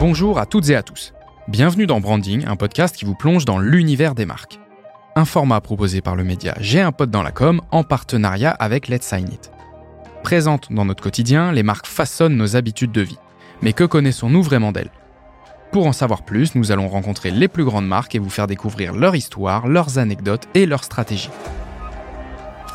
Bonjour à toutes et à tous. Bienvenue dans Branding, un podcast qui vous plonge dans l'univers des marques. Un format proposé par le média J'ai un pote dans la com en partenariat avec Let's Sign It. Présentes dans notre quotidien, les marques façonnent nos habitudes de vie. Mais que connaissons-nous vraiment d'elles? Pour en savoir plus, nous allons rencontrer les plus grandes marques et vous faire découvrir leur histoire, leurs anecdotes et leurs stratégies.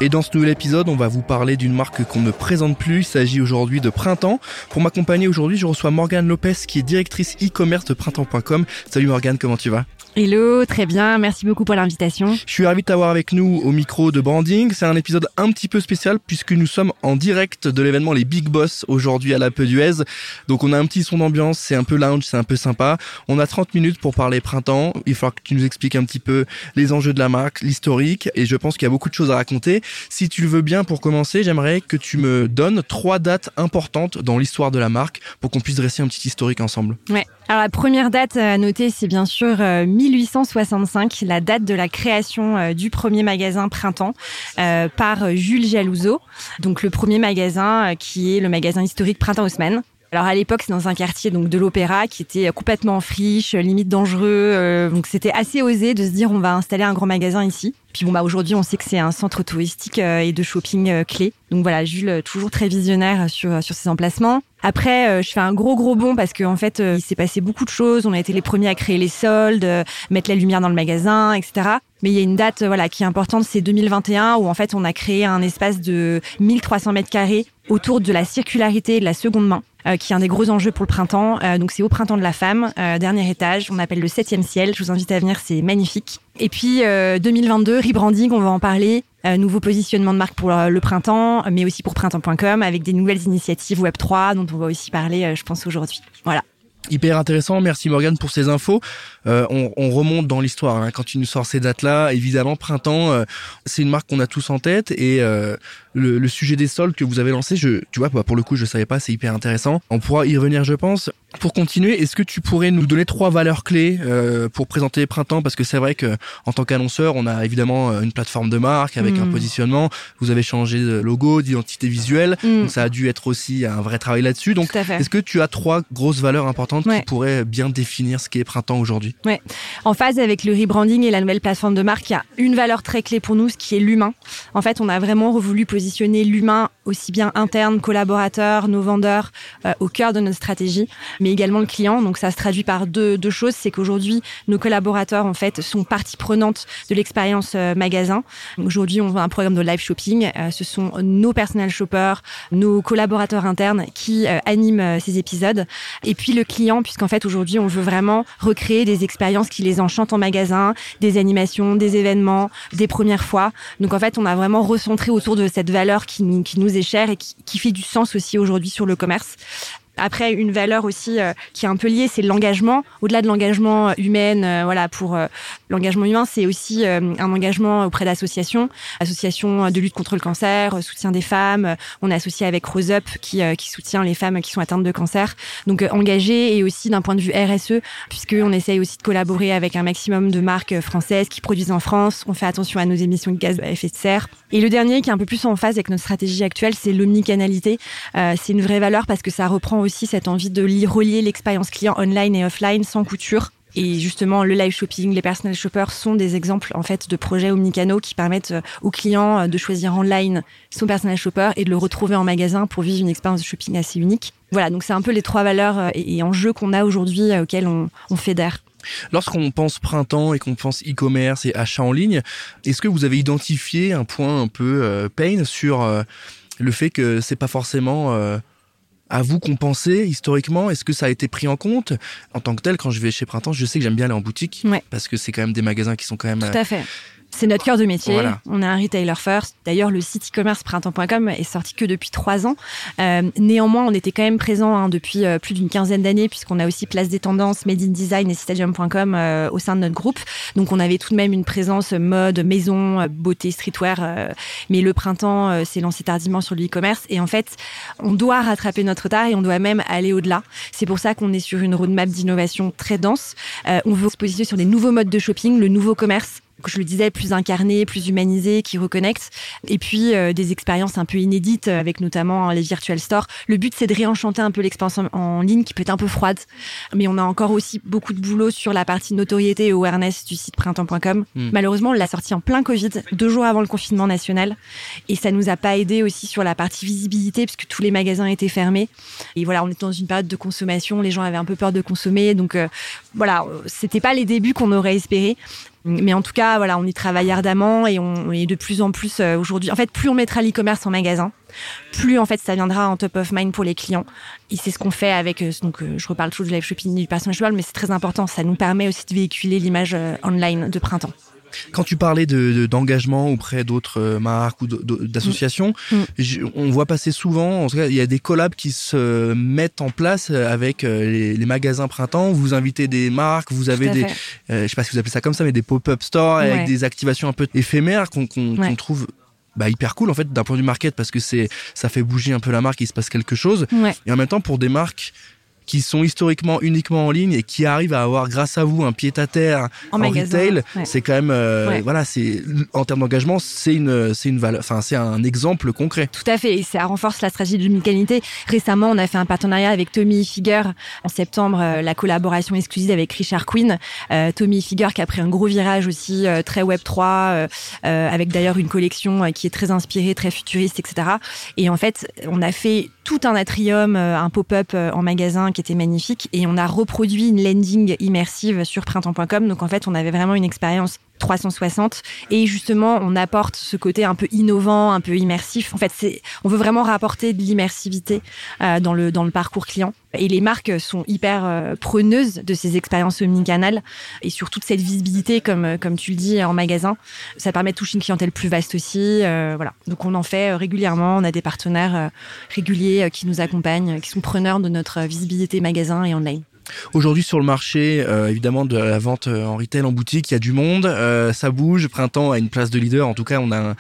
Et dans ce nouvel épisode, on va vous parler d'une marque qu'on ne présente plus. Il s'agit aujourd'hui de Printemps. Pour m'accompagner aujourd'hui, je reçois Morgane Lopez qui est directrice e-commerce de printemps.com. Salut Morgane, comment tu vas? Hello, très bien, merci beaucoup pour l'invitation. Je suis ravi de t'avoir avec nous au micro de Branding. C'est un épisode un petit peu spécial puisque nous sommes en direct de l'événement Les Big Boss aujourd'hui à la Peu d'Huez. Donc on a un petit son d'ambiance, c'est un peu lounge, c'est un peu sympa. On a 30 minutes pour parler printemps. Il faudra que tu nous expliques un petit peu les enjeux de la marque, l'historique et je pense qu'il y a beaucoup de choses à raconter. Si tu le veux bien pour commencer, j'aimerais que tu me donnes trois dates importantes dans l'histoire de la marque pour qu'on puisse dresser un petit historique ensemble. Ouais. Alors la première date à noter, c'est bien sûr 1865, la date de la création euh, du premier magasin Printemps euh, par Jules Jalouzeau. Donc le premier magasin euh, qui est le magasin historique Printemps Haussmann. Alors à l'époque, c'est dans un quartier donc de l'Opéra qui était complètement en friche, limite dangereux. donc c'était assez osé de se dire on va installer un grand magasin ici. Puis bon bah aujourd'hui, on sait que c'est un centre touristique et de shopping clé. Donc voilà, Jules toujours très visionnaire sur sur ses emplacements. Après, je fais un gros gros bond parce qu'en en fait, il s'est passé beaucoup de choses. On a été les premiers à créer les soldes, mettre la lumière dans le magasin, etc. Mais il y a une date voilà qui est importante, c'est 2021 où en fait on a créé un espace de 1300 mètres carrés autour de la circularité et de la seconde main. Euh, qui est un des gros enjeux pour le printemps. Euh, donc c'est au printemps de la femme, euh, dernier étage, on appelle le septième ciel. Je vous invite à venir, c'est magnifique. Et puis 2022, rebranding, on va en parler. nouveau positionnement de marque pour le printemps, mais aussi pour printemps.com avec des nouvelles initiatives Web 3 dont on va aussi parler, je pense aujourd'hui. Voilà. Hyper intéressant, merci Morgane pour ces infos. Euh, on, on, remonte dans l'histoire hein. quand tu nous sors ces dates-là. Évidemment, printemps, euh, c'est une marque qu'on a tous en tête et euh, le, le, sujet des soldes que vous avez lancé, je, tu vois, bah, pour le coup, je savais pas, c'est hyper intéressant. On pourra y revenir, je pense. Pour continuer, est-ce que tu pourrais nous donner trois valeurs clés euh, pour présenter printemps? Parce que c'est vrai que en tant qu'annonceur, on a évidemment une plateforme de marque avec un mm. positionnement. Vous avez changé de logo, d'identité visuelle, mm. donc ça a dû être aussi un vrai travail là-dessus. Donc, est-ce que tu as trois grosses valeurs importantes qui pourraient bien définir ce qu'est printemps aujourd'hui? Ouais. En phase avec le rebranding et la nouvelle plateforme de marque, il y a une valeur très clé pour nous, ce qui est l'humain. En fait, on a vraiment voulu positionner l'humain aussi bien interne, collaborateur, nos vendeurs, euh, au cœur de notre stratégie, mais également le client. Donc ça se traduit par deux, deux choses, c'est qu'aujourd'hui nos collaborateurs en fait sont partie prenante de l'expérience euh, magasin. Aujourd'hui, on a un programme de live shopping. Euh, ce sont nos personnels shoppers, nos collaborateurs internes qui animent ces épisodes. Et puis le client, puisqu'en fait aujourd'hui on veut vraiment recréer des expériences qui les enchantent en magasin, des animations, des événements, des premières fois. Donc en fait, on a vraiment recentré autour de cette valeur qui nous, qui nous est chère et qui fait du sens aussi aujourd'hui sur le commerce. Après, une valeur aussi euh, qui est un peu liée, c'est l'engagement. Au-delà de l'engagement euh, humain, euh, voilà, pour l'engagement humain, c'est aussi un engagement auprès d'associations, associations de lutte contre le cancer, soutien des femmes. On est associé avec Rose Up qui, qui soutient les femmes qui sont atteintes de cancer. Donc engagé et aussi d'un point de vue RSE, puisque on essaye aussi de collaborer avec un maximum de marques françaises qui produisent en France. On fait attention à nos émissions de gaz à effet de serre. Et le dernier, qui est un peu plus en phase avec notre stratégie actuelle, c'est l'omnicanalité. c'est une vraie valeur parce que ça reprend aussi cette envie de relier l'expérience client online et offline sans couture. Et justement, le live shopping, les personal shoppers sont des exemples en fait de projets omnicanaux qui permettent euh, aux clients euh, de choisir online son personal shopper et de le retrouver en magasin pour vivre une expérience de shopping assez unique. Voilà, donc c'est un peu les trois valeurs euh, et enjeux qu'on a aujourd'hui auxquels on, on fédère. Lorsqu'on pense printemps et qu'on pense e-commerce et achat en ligne, est-ce que vous avez identifié un point un peu pain sur le fait que c'est pas forcément à vous qu'on pensait historiquement Est-ce que ça a été pris en compte? En tant que tel, quand je vais chez Printemps, je sais que j'aime bien aller en boutique parce que c'est quand même des magasins qui sont quand même. Tout à fait. C'est notre cœur de métier. On est un retailer first. D'ailleurs, le site e-commerce printemps.com est sorti que depuis trois ans. Euh, néanmoins, on était quand même présent hein, depuis euh, plus d'une quinzaine d'années, puisqu'on a aussi Place des Tendances, Made in Design et Stadium.com euh, au sein de notre groupe. Donc, on avait tout de même une présence mode, maison, beauté, streetwear. mais le printemps s'est lancé tardivement sur le e-commerce. Et en fait, on doit rattraper notre retard et on doit même aller au-delà. C'est pour ça qu'on est sur une roadmap d'innovation très dense. on veut se positionner sur des nouveaux modes de shopping, le nouveau commerce je le disais, plus incarnées, plus humanisées, qui reconnectent. Et puis des expériences un peu inédites, avec notamment les virtual stores. Le but, c'est de réenchanter un peu l'expérience en, ligne, qui peut être un peu froide. Mais on a encore aussi beaucoup de boulot sur la partie notoriété et awareness du site printemps.com. Hmm. Malheureusement, on l'a sorti en plein Covid, deux jours avant le confinement national. Et ça nous a pas aidé aussi sur la partie visibilité, puisque tous les magasins étaient fermés. Et voilà, on était dans une période de consommation, les gens avaient un peu peur de consommer. Donc euh, voilà, c'était pas les débuts qu'on aurait espéré. Mais en tout cas, voilà, on y travaille ardemment et on est de plus en plus euh, aujourd'hui. En fait, plus on mettra l'e-commerce en magasin, plus en fait ça viendra en top of mind pour les clients. Et c'est ce qu'on fait avec. Euh, donc, je reparle toujours du live shopping du personal mais c'est très important. Ça nous permet aussi de véhiculer l'image online de printemps. Quand tu parlais de d'engagement auprès d'autres euh, marques ou d'associations, mm. Mm. on voit passer souvent, en tout cas, il y a des collabs qui se mettent en place euh, avec euh, les, magasins printemps. Vous invitez des marques, vous avez des, je sais pas si vous appelez ça comme ça, mais des pop-up stores avec des activations un peu éphémères qu'on trouve bah, hyper cool en fait d'un point de vue market parce que c'est ça fait bouger un peu la marque, il se passe quelque chose. Et en même temps pour des marques qui sont historiquement uniquement en ligne et qui arrivent à avoir grâce à vous un pied à terre en, retail, c'est quand même euh, voilà, c'est en termes d'engagement, c'est une c'est une valeur enfin c'est un exemple concret. Tout à fait et ça renforce la stratégie de l'omnicanalité. Récemment, on a fait un partenariat avec Tommy Figure en septembre euh, la collaboration exclusive avec Richard Quinn, euh, Tommy Figure qui a pris un gros virage aussi euh, très web 3 avec d'ailleurs une collection qui est très inspirée, très futuriste etc. Et en fait, on a fait tout un atrium, un pop-up en magasin qui était magnifique. Et on a reproduit une landing immersive sur printemps.com. Donc en fait, on avait vraiment une expérience 360 et justement on apporte ce côté un peu innovant, un peu immersif. En fait, c'est on veut vraiment rapporter de l'immersivité euh, dans le dans le parcours client et les marques sont hyper euh, preneuses de ces expériences omnicanales et sur toute cette visibilité comme euh, comme tu le dis en magasin, ça permet de toucher une clientèle plus vaste aussi voilà. Donc on en fait régulièrement, on a des partenaires réguliers qui nous accompagnent, qui sont preneurs de notre visibilité magasin et online. Aujourd'hui sur le marché, euh, évidemment de la vente euh, en retail, en boutique, il y a du monde, euh, ça bouge. Printemps a une place de leader. En tout cas, on a un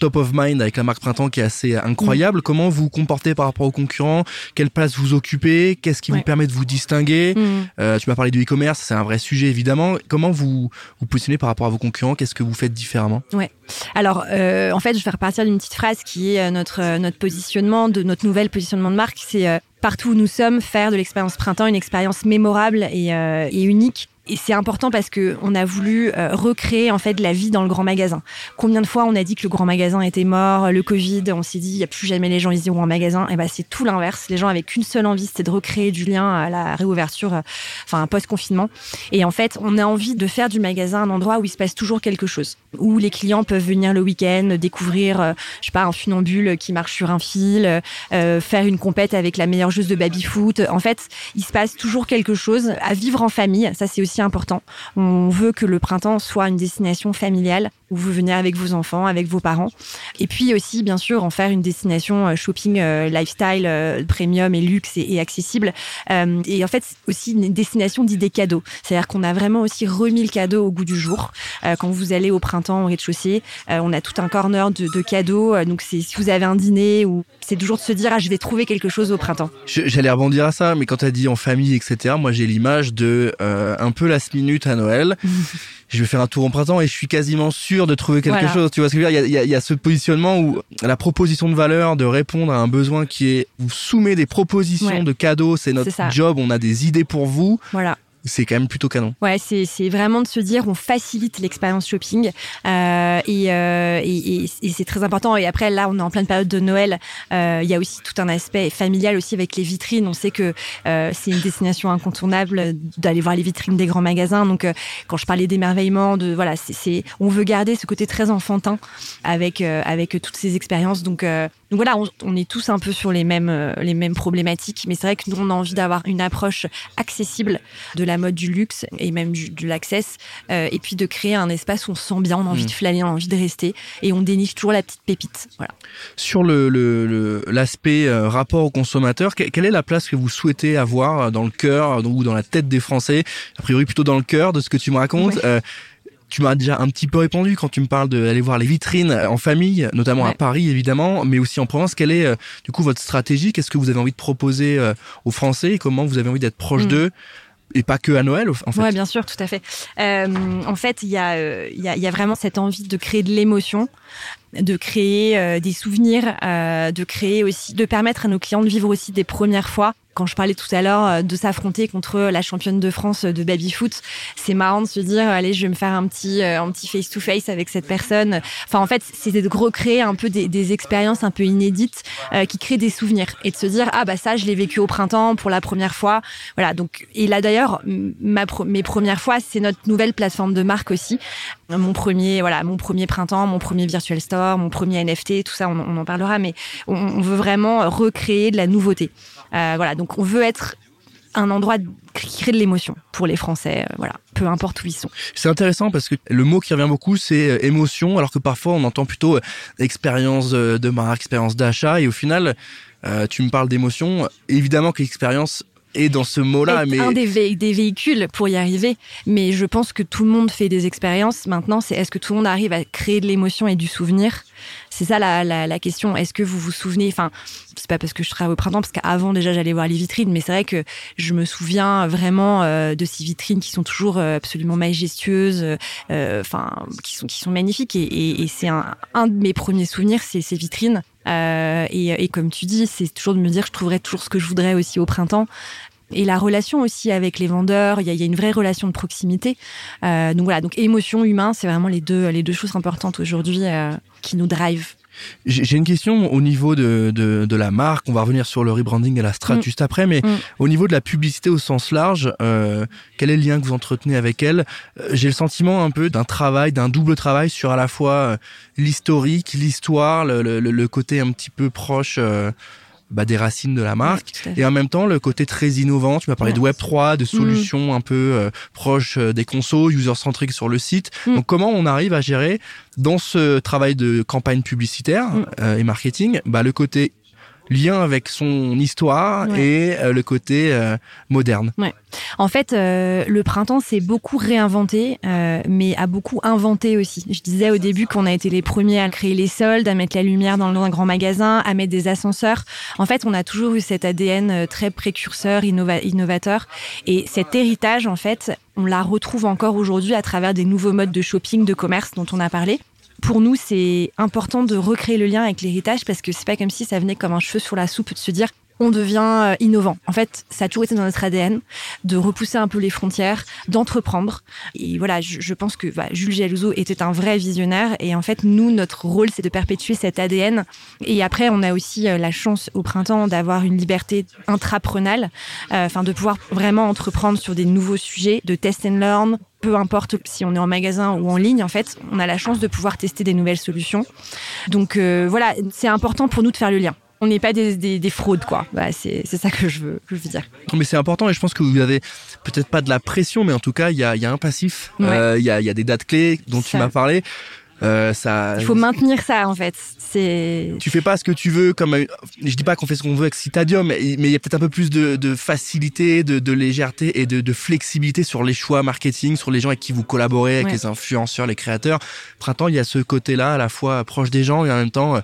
top of mind avec la marque Printemps qui est assez incroyable. Mm. Comment vous comportez par rapport aux concurrents? Quelle place vous occupez? Qu'est-ce qui vous permet de vous distinguer? Mm. Tu m'as parlé du e-commerce, c'est un vrai sujet évidemment. Comment vous vous positionnez par rapport à vos concurrents? Qu'est-ce que vous faites différemment? Ouais. Alors, en fait, je vais repartir d'une petite phrase qui est notre notre positionnement de notre nouvel positionnement de marque. C'est partout où nous sommes, faire de l'expérience printemps une expérience mémorable et, euh, et unique et c'est important parce que on a voulu euh, recréer en fait la vie dans le grand magasin. Combien de fois on a dit que le grand magasin était mort, le Covid, on s'est dit il y a plus jamais les gens ils iront en magasin. Et ben c'est tout l'inverse. Les gens avaient qu'une seule envie, c'était de recréer du lien à la réouverture, euh, enfin post confinement. Et en fait, on a envie de faire du magasin un endroit où il se passe toujours quelque chose, où les clients peuvent venir le week-end découvrir, euh, je sais pas, un funambule qui marche sur un fil, faire une compète avec la meilleure joueuse de baby foot. En fait, il se passe toujours quelque chose à vivre en famille. Ça c'est aussi important. On veut que le printemps soit une destination familiale où vous venez avec vos enfants, avec vos parents. Et puis aussi, bien sûr, en faire une destination euh, shopping euh, lifestyle euh, premium et luxe et, accessible. et en fait, aussi une destination d'idées cadeaux. C'est-à-dire qu'on a vraiment aussi remis le cadeau au goût du jour. quand vous allez au printemps au rez-de-chaussée, on a tout un corner de, de cadeaux. donc, c'est si vous avez un dîner ou c'est toujours de se dire ah je vais trouver quelque chose au printemps. J'allais rebondir à ça, mais quand tu as dit en famille, etc. Moi, j'ai l'image de un peu last minute à Noël. je vais faire un tour en printemps et je suis quasiment sûr de trouver quelque chose. Tu vois ce que je veux dire? Il y a, il y a, ce positionnement où la proposition de valeur de répondre à un besoin qui est vous soumet des propositions de cadeaux, c'est notre job, on a des idées pour vous. Voilà c'est quand même plutôt canon? Ouais, c'est vraiment de se dire on facilite l'expérience shopping euh, et, euh, et, c'est très important. Et après là, on est en pleine période de Noël. Euh, il y a aussi tout un aspect familial aussi avec les vitrines. On sait que c'est une destination incontournable d'aller voir les vitrines des grands magasins. Donc quand je parlais d'émerveillement, de voilà, c'est on veut garder ce côté très enfantin avec avec toutes ces expériences. Donc donc voilà, on, on, est tous un peu sur les mêmes les mêmes problématiques, mais c'est vrai que nous on a envie d'avoir une approche accessible de la mode du luxe et même du, de l'access, euh, et puis de créer un espace où on se sent bien, on a envie mm. de flâner, on a envie de rester, et on déniche toujours la petite pépite. Voilà. Sur le l'aspect euh, rapport au consommateur, quelle est la place que vous souhaitez avoir dans le cœur ou dans la tête des Français? A priori plutôt dans le cœur de ce que tu me racontes. Euh, tu m'as déjà un petit peu répondu quand tu me parles d'aller voir les vitrines en famille, notamment à Paris évidemment, mais aussi en Provence. Quelle est du coup votre stratégie? Qu'est-ce que vous avez envie de proposer aux Français? Et comment vous avez envie d'être proche mm. d'eux? Et pas que à Noël, en fait. Ouais, bien sûr, tout à fait. Euh, en fait, il y, a, il y, a, vraiment cette envie de créer de l'émotion, de créer des souvenirs, de créer aussi, de permettre à nos clients de vivre aussi des premières fois quand je parlais tout à l'heure euh, de s'affronter contre la championne de France de baby foot, c'est marrant de se dire allez, je vais me faire un petit euh, un petit face to face avec cette personne. Enfin en fait, c'est de recréer un peu des, des expériences un peu inédites euh, qui créent des souvenirs et de se dire ah bah ça je l'ai vécu au printemps pour la première fois. Voilà, donc et là d'ailleurs mes premières fois, c'est notre nouvelle plateforme de marque aussi. Mon premier voilà, mon premier printemps, mon premier virtual store, mon premier NFT, tout ça on, on en parlera mais on, on veut vraiment recréer de la nouveauté. Euh, voilà, donc on veut être un endroit qui crée de l'émotion pour les Français, euh, voilà, peu importe où ils sont. C'est intéressant parce que le mot qui revient beaucoup, c'est euh, émotion, alors que parfois on entend plutôt expérience de marque, expérience d'achat, et au final, tu me parles d'émotion. Évidemment que l'expérience est dans ce mot-là, mais un des, des, véhicules pour y arriver. Mais je pense que tout le monde fait des expériences. Maintenant, c'est est-ce que tout le monde arrive à créer de l'émotion et du souvenir? C'est ça la, la, question. Est-ce que vous vous souvenez Enfin, c'est pas parce que je travaille au printemps, parce qu'avant déjà j'allais voir les vitrines, mais c'est vrai que je me souviens vraiment euh, de ces vitrines qui sont toujours euh, absolument majestueuses, euh, enfin qui sont qui sont magnifiques. Et, c'est un, de mes premiers souvenirs, c'est ces vitrines. Et, et, comme tu dis, c'est toujours de me dire que je trouverais toujours ce que je voudrais aussi au printemps. Et la relation aussi avec les vendeurs, il y a, y a, une vraie relation de proximité. Euh, donc voilà, donc émotion, humain, c'est vraiment les deux, les deux choses importantes aujourd'hui euh, qui nous drive. J'ai une question au niveau de, de, de, la marque. On va revenir sur le rebranding et la strat mm. juste après, mais mm. au niveau de la publicité au sens large, euh, quel est le lien que vous entretenez avec elle? J'ai le sentiment un peu d'un travail, d'un double travail sur à la fois l'historique, l'histoire, le, le, le, côté un petit peu proche. Euh, bah, des racines de la marque et en même temps le côté très innovant. Tu m'as parlé de Web 3, de mm. solutions un peu euh, proches euh, des consos, user-centriques sur le site. Mm. Donc comment on arrive à gérer dans ce travail de campagne publicitaire mm. euh, et marketing, bah, le côté lien avec son histoire et euh, le côté euh, moderne. Ouais. En fait, euh, le printemps s'est beaucoup réinventé, mais a beaucoup inventé aussi. Je disais au début qu'on a été les premiers à créer les soldes, à mettre la lumière dans un grand magasin, à mettre des ascenseurs. En fait, on a toujours eu cet ADN très précurseur, innova innovateur. Et cet héritage, en fait, on la retrouve encore aujourd'hui à travers des nouveaux modes de shopping, de commerce dont on a parlé pour nous, c'est important de recréer le lien avec l'héritage parce que c'est pas comme si ça venait comme un cheveu sur la soupe de se dire on devient euh, innovant. En fait, ça a toujours été dans notre ADN de repousser un peu les frontières, d'entreprendre. Et voilà, je, je pense que bah, Jules Jalouzo était un vrai visionnaire. Et en fait, nous, notre rôle, c'est de perpétuer cet ADN. Et après, on a aussi euh, la chance au printemps d'avoir une liberté intraprenale, euh, enfin de pouvoir vraiment entreprendre sur des nouveaux sujets, de test and learn, peu importe si on est en magasin ou en ligne, en fait, on a la chance de pouvoir tester des nouvelles solutions. Donc euh, voilà, c'est important pour nous de faire le lien on n'est pas des, des, des, fraudes, quoi. Bah, c'est ça que je veux, que je veux dire. Mais c'est important et je pense que vous avez peut-être pas de la pression, mais en tout cas, il y a, y a, un passif, il ouais. euh, y, a, y, a, des dates clés dont ça. tu m'as parlé. Euh, ça. Il faut maintenir ça en fait. C'est. Tu fais pas ce que tu veux comme. Je dis pas qu'on fait ce qu'on veut avec Citadium, mais il y a peut-être un peu plus de, de facilité, de, de, légèreté et de, de, flexibilité sur les choix marketing, sur les gens avec qui vous collaborez, avec ouais. les influenceurs, les créateurs. Printemps, il y a ce côté-là à la fois proche des gens et en même temps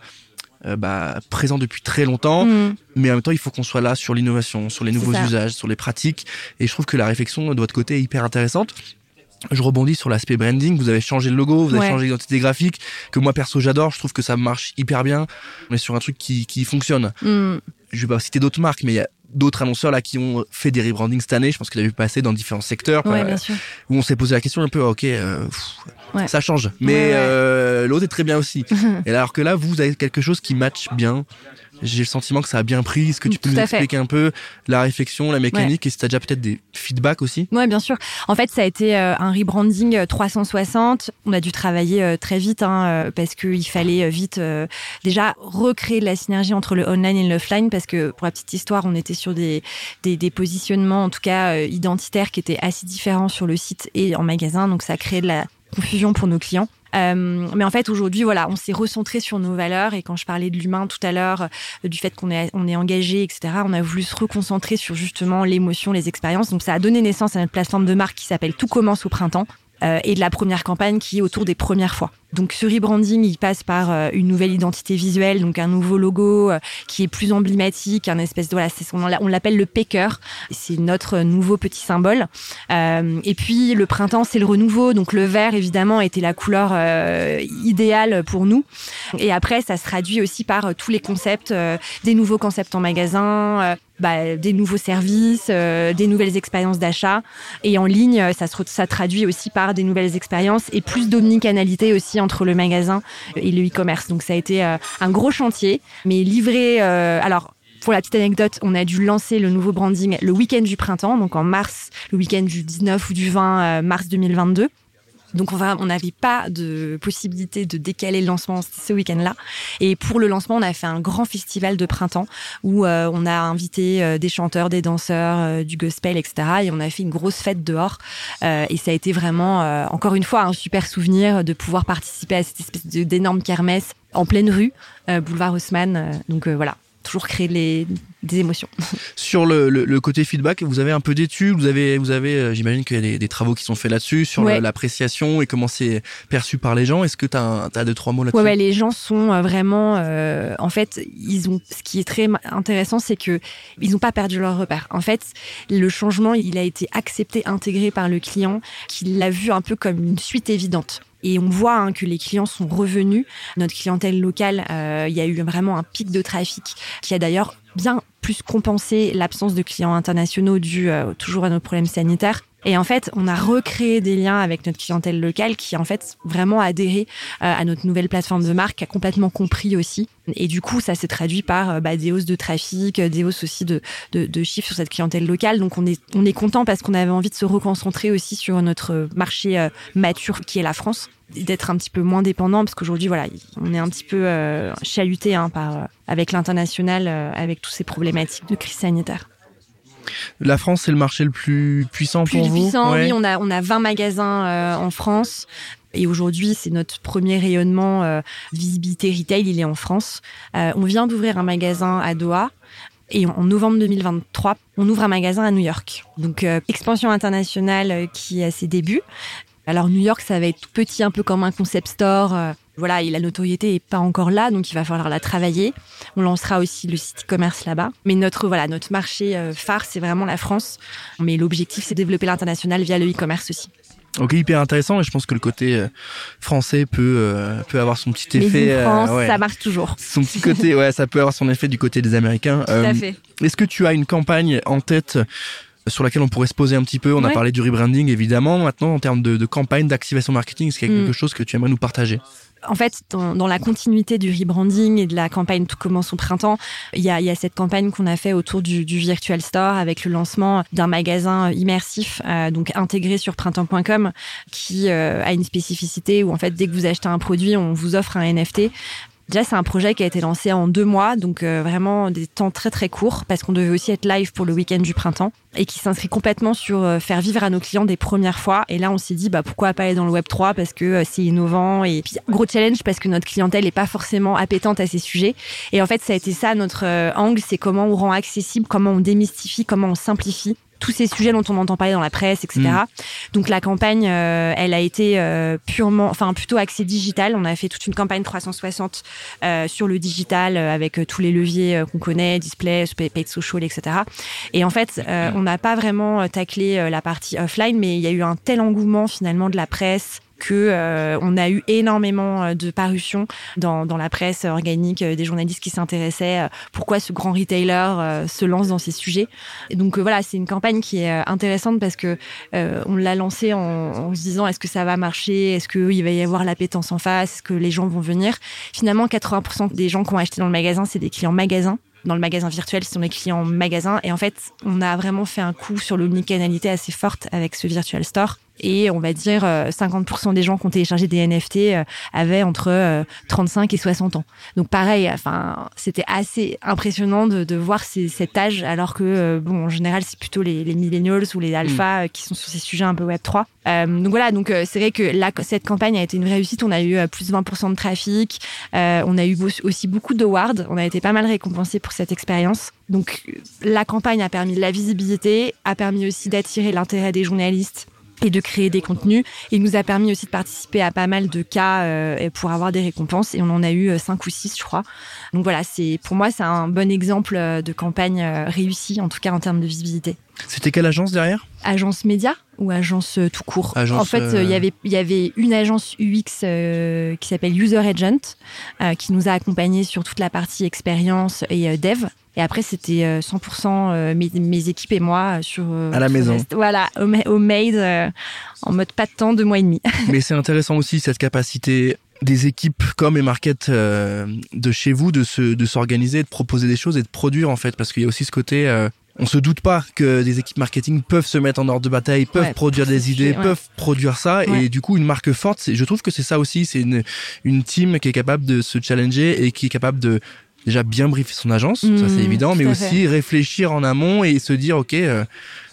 euh, bah, présent depuis très longtemps, mmh. mais en même temps, il faut qu'on soit là sur l'innovation, sur les nouveaux usages, sur les pratiques. Et je trouve que la réflexion de votre côté est hyper intéressante. Je rebondis sur l'aspect branding. Vous avez changé le logo, vous avez ouais. changé l'identité graphique, que moi perso j'adore. Je trouve que ça marche hyper bien. On est sur un truc qui, qui fonctionne. Mm. Je vais pas citer d'autres marques, mais il y a d'autres annonceurs là qui ont fait des rebrandings cette année. Je pense qu'il a vu passer dans différents secteurs. Ouais, euh, où on s'est posé la question un peu, ok, euh, pff, ouais. ça change. Mais euh, l'autre est très bien aussi. Et alors que là, vous avez quelque chose qui match bien j'ai le sentiment que ça a bien pris. Est-ce que tu peux Tout nous expliquer un peu la réflexion, la mécanique ouais. et si tu as déjà peut-être des feedbacks aussi? Ouais, bien sûr. En fait, ça a été euh, un rebranding 360. Euh, On a dû travailler euh, très vite hein, parce qu'il fallait vite déjà recréer de la synergie entre le online et l'offline parce que pour la petite histoire, on était sur des, des, des positionnements, en tout cas identitaires, qui étaient assez différents sur le site et en magasin. Donc ça a créé de la confusion pour nos clients. Euh, mais en fait, aujourd'hui, voilà, on s'est recentré sur nos valeurs. Et quand je parlais de l'humain tout à l'heure, euh, du fait qu'on est, on est engagé, etc., on a voulu se reconcentrer sur justement l'émotion, les expériences. Donc, ça a donné naissance à notre plateforme de marque qui s'appelle Tout commence au printemps. Et de la première campagne qui est autour des premières fois. Donc ce rebranding, il passe par euh, une nouvelle identité visuelle, donc un nouveau logo euh, qui est plus emblématique, un espèce de voilà, on l'appelle le Paker, c'est notre nouveau petit symbole. Euh, et puis le printemps, c'est le renouveau, donc le vert évidemment était la couleur euh, idéale pour nous. Et après, ça se traduit aussi par tous les concepts, des nouveaux concepts en magasin, bah, des nouveaux services, euh, des nouvelles expériences d'achat. Et en ligne, ça se ça traduit aussi par des nouvelles expériences et plus d'omnicanalité aussi entre le magasin et le e-commerce. Donc ça a été euh, un gros chantier, mais livré. Euh, alors pour la petite anecdote, on a dû lancer le nouveau branding le week-end du printemps, donc en mars, le week-end du 19 ou du 20 mars 2022. Donc on n'avait pas de possibilité de décaler le lancement ce week-end-là. Et pour le lancement, on a fait un grand festival de printemps où euh, on a invité euh, des chanteurs, des danseurs, euh, du gospel, etc. Et on a fait une grosse fête dehors. et ça a été vraiment, encore une fois, un super souvenir de pouvoir participer à cette espèce d'énorme kermesse en pleine rue, boulevard Haussmann. donc voilà, toujours créer les, des émotions. Sur le, le, côté feedback, vous avez un peu d'études, vous avez, vous avez, euh, j'imagine qu'il y a des, des, travaux qui sont faits là-dessus sur l'appréciation et comment c'est perçu par les gens. Est-ce que tu as, as, deux trois mots là-dessus? Ouais, les gens sont euh, vraiment, euh, en fait, ils ont. Ce qui est très intéressant, c'est que ils n'ont pas perdu leur repère. En fait, le changement, il a été accepté, intégré par le client, qui l'a vu un peu comme une suite évidente. Et on voit hein, que les clients sont revenus. Notre clientèle locale, euh, il y a eu vraiment un pic de trafic qui a d'ailleurs bien plus compensé l'absence de clients internationaux dû euh, toujours à nos problèmes sanitaires. Et en fait, on a recréé des liens avec notre clientèle locale qui, en fait, vraiment adhéré euh, à notre nouvelle plateforme de marque, a complètement compris aussi. Et du coup, ça s'est traduit par euh, bah, des hausses de trafic, euh, des hausses aussi de, de, de, chiffres sur cette clientèle locale. Donc, on est, on est content parce qu'on avait envie de se reconcentrer aussi sur notre marché mature qui est la France d'être un petit peu moins dépendant parce qu'aujourd'hui voilà on est un petit peu chahuté hein, par avec l'international avec toutes ces problématiques de crise sanitaire. La France, c'est le marché le plus puissant plus pour vous puissant, oui. On a, on a 20 magasins euh, en France. Et aujourd'hui, c'est notre premier rayonnement euh, visibilité retail, il est en France. Euh, on vient d'ouvrir un magasin à Doha. Et en novembre 2023, on ouvre un magasin à New York. Donc, expansion internationale qui est à ses débuts. Alors, New York, ça va être tout petit, un peu comme un concept store voilà, et la notoriété est pas encore là, donc il va falloir la travailler. On lancera aussi le site e-commerce là-bas. Mais notre, voilà, notre marché euh, phare, c'est vraiment la France. Mais l'objectif, c'est de développer l'international via le e-commerce aussi. Ok, hyper intéressant et je pense que le côté euh, français peut euh, peut avoir son petit effet. Mais France, ça marche toujours. Son petit côté, ouais, ça peut avoir son effet du côté des Américains. Tout à fait. Est-ce que tu as une campagne en tête sur laquelle on pourrait se poser un petit peu? On a parlé du rebranding évidemment. Maintenant, en termes de, de campagne d'activation marketing, est-ce qu'il y a quelque mm. chose que tu aimerais nous partager? En fait, dans, la continuité du rebranding et de la campagne Tout commence au printemps, il y a, cette campagne qu'on a fait autour du, Virtual Store avec le lancement d'un magasin immersif, euh, donc intégré sur printemps.com, qui euh, a une spécificité où en fait, dès que vous achetez un produit, on vous offre un NFT Déjà, c'est un projet qui a été lancé en deux mois, donc euh, vraiment des temps très très courts, parce qu'on devait aussi être live pour le week-end du printemps, et qui s'inscrit complètement sur euh, faire vivre à nos clients des premières fois. Et là, on s'est dit, bah pourquoi pas aller dans le Web 3 parce que euh, c'est innovant et puis gros challenge parce que notre clientèle n'est pas forcément appétente à ces sujets. Et en fait, ça a été ça notre angle, c'est comment on rend accessible, comment on démystifie, comment on simplifie tous ces sujets dont on entend parler dans la presse, etc. Mm. Donc la campagne, euh, elle a été euh, purement, enfin plutôt axée digital. On a fait toute une campagne 360 euh, sur le digital avec tous les leviers qu'on connaît, display, paid social, etc. Et en fait, mm. on n'a pas vraiment taclé la partie offline, mais il y a eu un tel engouement finalement de la presse, que euh, on a eu énormément euh, de parutions dans, dans la presse organique euh, des journalistes qui s'intéressaient pourquoi ce grand retailer se lance dans ces sujets. Et donc voilà, c'est une campagne qui est intéressante parce que on l'a lancée en, en, se disant est-ce que ça va marcher, est-ce qu'il va y avoir l'appétence en face, est-ce que les gens vont venir? Finalement, 80% des gens qui ont acheté dans le magasin, c'est des clients magasins dans le magasin virtuel, ce sont des clients magasin. Et en fait, on a vraiment fait un coup sur l'omnicanalité assez forte avec ce virtual store et on va dire 50% euh, des gens qui ont téléchargé des NFT euh, avaient entre 35 euh, et 60 ans. Donc pareil, enfin c'était assez impressionnant de, de voir ces, cet âge alors que bon en général c'est plutôt les, les millennials ou les alphas mm. qui sont sur ces sujets un peu web 3. Euh, donc voilà, donc c'est vrai que là cette campagne a été une réussite. On a eu plus de 20% de trafic, euh, on a eu aussi beaucoup d'awards, on a été pas mal récompensé pour cette expérience. Donc la campagne a permis de la visibilité, a permis aussi d'attirer l'intérêt des journalistes et de créer des contenus. Il nous a permis aussi de participer à pas mal de cas euh, pour avoir des récompenses et on en a eu euh, cinq ou six, je crois. Donc voilà, c'est pour moi c'est un bon exemple euh, de campagne réussie, en tout cas en termes de visibilité. C'était quelle agence derrière? Agence média ou agence tout court? En fait, il y avait il y avait une agence UX qui s'appelle User Agent qui nous a accompagnés sur toute la partie expérience et dev et après, c'était 100% euh, euh, mes, mes, équipes et moi sur. À la maison. voilà, euh, en mode pas de temps, deux mois et demi. Mais c'est intéressant aussi cette capacité des équipes comme et market de chez vous de se de s'organiser, de proposer des choses et de produire en fait, parce qu'il y a aussi ce côté. On se doute pas que des équipes marketing peuvent se mettre en ordre de bataille, peuvent produire des idées, peuvent produire ça, et du coup une marque forte. Je trouve que c'est ça aussi, c'est une une team qui est capable de se challenger et qui est capable de déjà bien briefer son agence, ça c'est mmh, évident, mais aussi réfléchir en amont et se dire ok, euh,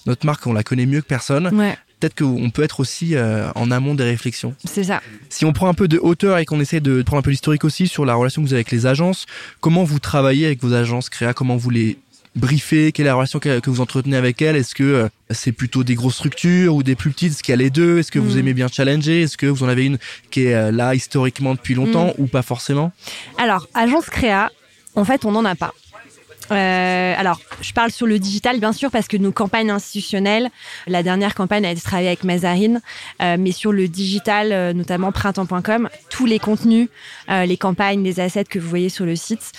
notre marque on la connaît mieux que personne. Ouais. Peut-être qu'on peut être aussi euh, en amont des réflexions. C'est ça. Si on prend un peu de hauteur et qu'on essaie de prendre un peu l'historique aussi sur la relation que vous avez avec les agences, comment vous travaillez avec vos agences créa, comment vous les briefez, quelle est la relation que, vous entretenez avec elles Est-ce que euh, c'est plutôt des grosses structures ou des plus petites? Est-ce qu'il y a les deux? Est-ce que vous mmh. aimez bien challenger? Est-ce que vous en avez une qui est là historiquement depuis longtemps mmh. ou pas forcément? Alors, agence créa, en fait, on n'en a pas. Euh, alors, je parle sur le digital, bien sûr, parce que nos campagnes institutionnelles, la dernière campagne a été travaillée avec Mazarine, euh, mais sur le digital, euh, notamment printemps.com, tous les contenus, les campagnes, les assets que vous voyez sur le site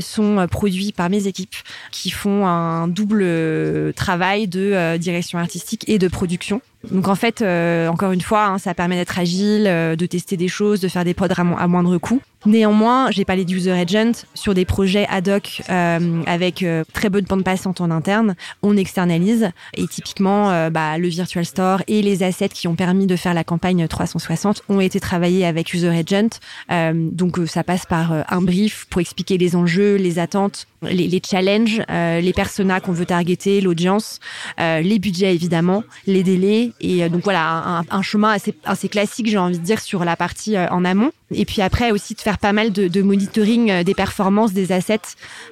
sont produits par mes équipes qui font un double travail de direction artistique et de production. Donc en fait, encore une fois, hein, ça permet d'être agile, de tester des choses, de faire des pods à moindre coût. Néanmoins, j'ai parlé d'user agent sur des projets ad hoc euh, avec euh, très peu de bande passante en interne. On externalise et typiquement, euh, bah, le virtual store et les assets qui ont permis de faire la campagne 360 ont été travaillés avec user agent. donc ça passe par un brief pour expliquer les enjeux, les attentes, les, les challenges, les personas qu'on veut targeter, l'audience, les budgets évidemment, les délais et donc voilà un, un chemin assez, assez classique, j'ai envie de dire, sur la partie en amont. Et puis après aussi de faire pas mal de, de, monitoring euh, des performances des assets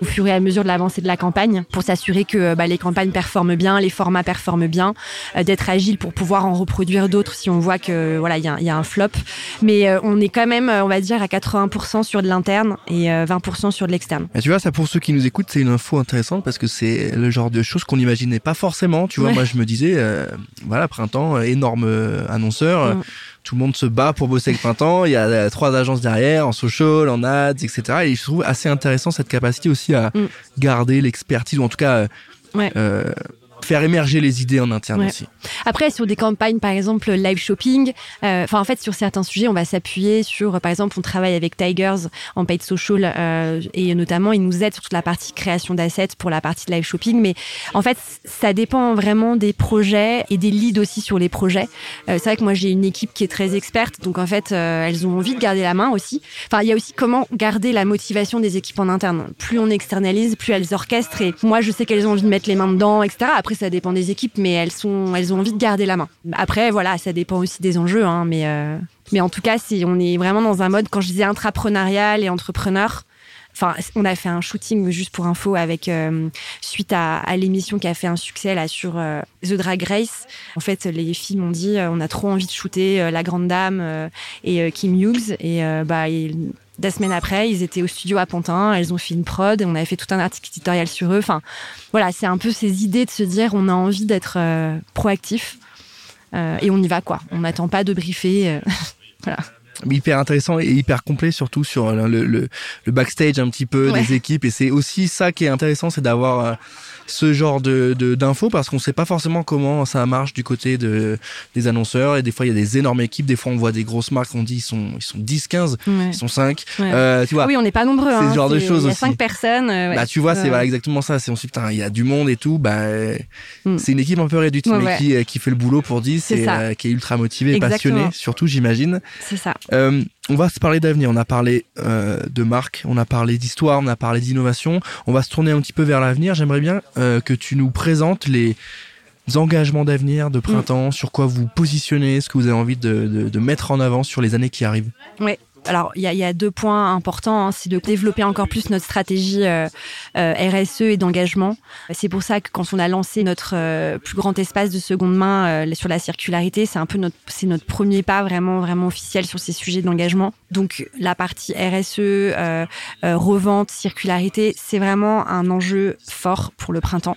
au fur et à mesure de l'avancée de la campagne pour s'assurer que euh, bah, les campagnes performent bien, les formats performent bien, euh, d'être agile pour pouvoir en reproduire d'autres si on voit que voilà il y a, y a, un flop. Mais on est quand même, on va dire, à 80% sur de l'interne et 20% sur de l'externe. Tu vois, ça pour ceux qui nous écoutent, c'est une info intéressante parce que c'est le genre de choses qu'on n'imaginait pas forcément. Tu vois, moi je me disais, voilà, printemps, énorme annonceur. Mm tout le monde se bat pour bosser avec Printemps. Il y a euh, trois agences derrière, en social, en ads, etc. Et je trouve assez intéressant cette capacité aussi à mm. garder l'expertise, ou en tout cas euh, ouais. euh, faire émerger les idées en interne aussi. Après, sur des campagnes, par exemple, live shopping, euh, enfin, en fait, sur certains sujets, on va s'appuyer sur, par exemple, on travaille avec Tigers en paid social euh, et notamment, ils nous aident sur toute la partie création d'assets pour la partie live shopping. Mais en fait, ça dépend vraiment des projets et des leads aussi sur les projets. Euh, c'est vrai que moi, j'ai une équipe qui est très experte, donc en fait, euh, elles ont envie de garder la main aussi. Enfin, il y a aussi comment garder la motivation des équipes en interne. Plus on externalise, plus elles orchestrent. Et moi, je sais qu'elles ont envie de mettre les mains dedans, etc. Après, ça dépend des équipes, mais elles sont, elles ont envie de garder la main. Après, voilà, ça dépend aussi des enjeux, hein, mais euh, mais en tout cas, si on est vraiment dans un mode, quand je disais intrapreneurial et entrepreneur, Enfin, on a fait un shooting juste pour info avec euh, suite à, l'émission qui a fait un succès là sur euh, The Drag Race. En fait, les filles m'ont dit on a trop envie de shooter la grande dame et Kim Hughes et bah deux semaines après, ils étaient au studio à Pantin, elles ont fait une prod, et on avait fait tout un article éditorial sur eux. Enfin, voilà, c'est un peu ces idées de se dire on a envie d'être euh, proactif euh, et on y va quoi. On n'attend pas de briefer. Euh, voilà. Hyper intéressant et hyper complet surtout sur le, le, backstage un petit peu des équipes et c'est aussi ça qui est intéressant c'est d'avoir ce genre de d'infos parce qu'on sait pas forcément comment ça marche du côté de des annonceurs. Et des fois il y a des énormes équipes. Des fois on voit des grosses marques. On dit ils sont ils sont 10 15 ils sont 5 euh, tu vois oui on n'est pas nombreux c'est hein, ce genre de choses il y a 5 personnes euh, bah tu vois c'est voilà, exactement ça. C'est on se putain il y a du monde et tout. Bah mm. c'est une équipe un peu réduite mais qui qui fait le boulot pour 10 et euh, qui est ultra motivée et passionnée surtout j'imagine. C'est ça. Euh, on va se parler d'avenir. On a parlé euh, de marque, on a parlé d'histoire, on a parlé d'innovation. On va se tourner un petit peu vers l'avenir. J'aimerais bien euh, que tu nous présentes les engagements d'avenir de printemps, mm. sur quoi vous positionnez, ce que vous avez envie de, mettre en avant sur les années qui arrivent. Oui. Alors, il y a, deux points importants. Hein. c'est de développer encore plus notre stratégie euh, euh, RSE et d'engagement. C'est pour ça que quand on a lancé notre euh, plus grand espace de seconde main sur la circularité, c'est un peu notre, c'est notre premier pas vraiment, vraiment officiel sur ces sujets d'engagement. Donc, la partie RSE, revente, circularité, c'est vraiment un enjeu fort pour le printemps.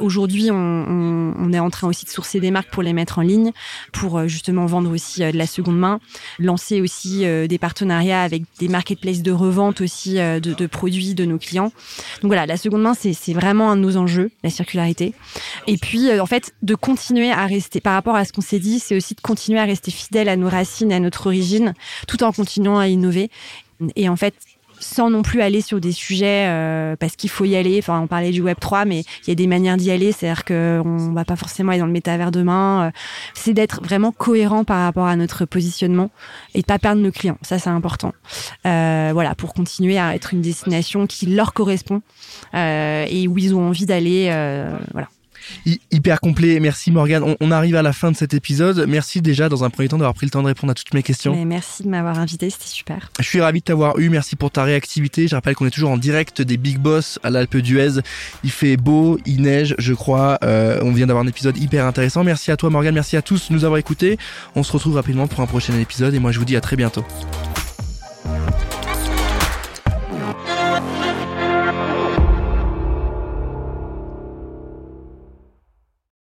Aujourd'hui, on, est en train aussi de sourcer des marques pour les mettre en ligne, pour euh, justement vendre aussi euh, de la seconde main, lancer aussi euh, des partenariats avec des marketplaces de revente aussi de, produits de nos clients. Donc voilà, la seconde main, c'est vraiment un de nos enjeux, la circularité. Et puis, en fait, de continuer à rester, par rapport à ce qu'on s'est dit, c'est aussi de continuer à rester fidèle à nos racines, à notre origine, tout en continuant à innover. Et en fait, sans non plus aller sur des sujets euh, parce qu'il faut y aller. Enfin, on parlait du Web 3, mais il y a des manières d'y aller. C'est-à-dire qu'on va pas forcément aller dans le métavers demain. Euh, c'est d'être vraiment cohérent par rapport à notre positionnement et de pas perdre nos clients. Ça, c'est important. Euh, voilà, pour continuer à être une destination qui leur correspond et où ils ont envie d'aller. voilà hyper complet. Merci Morgane. On, arrive à la fin de cet épisode. Merci déjà dans un premier temps d'avoir pris le temps de répondre à toutes mes questions. merci de m'avoir invité, c'était super. Je suis ravi de t'avoir eu. Merci pour ta réactivité. Je rappelle qu'on est toujours en direct des Big Boss à l'Alpe d'Huez. Il fait beau, il neige, je crois. Euh, on vient d'avoir un épisode hyper intéressant. Merci à toi Morgane, merci à tous de nous avoir écoutés. On se retrouve rapidement pour un prochain épisode et moi je vous dis à très bientôt.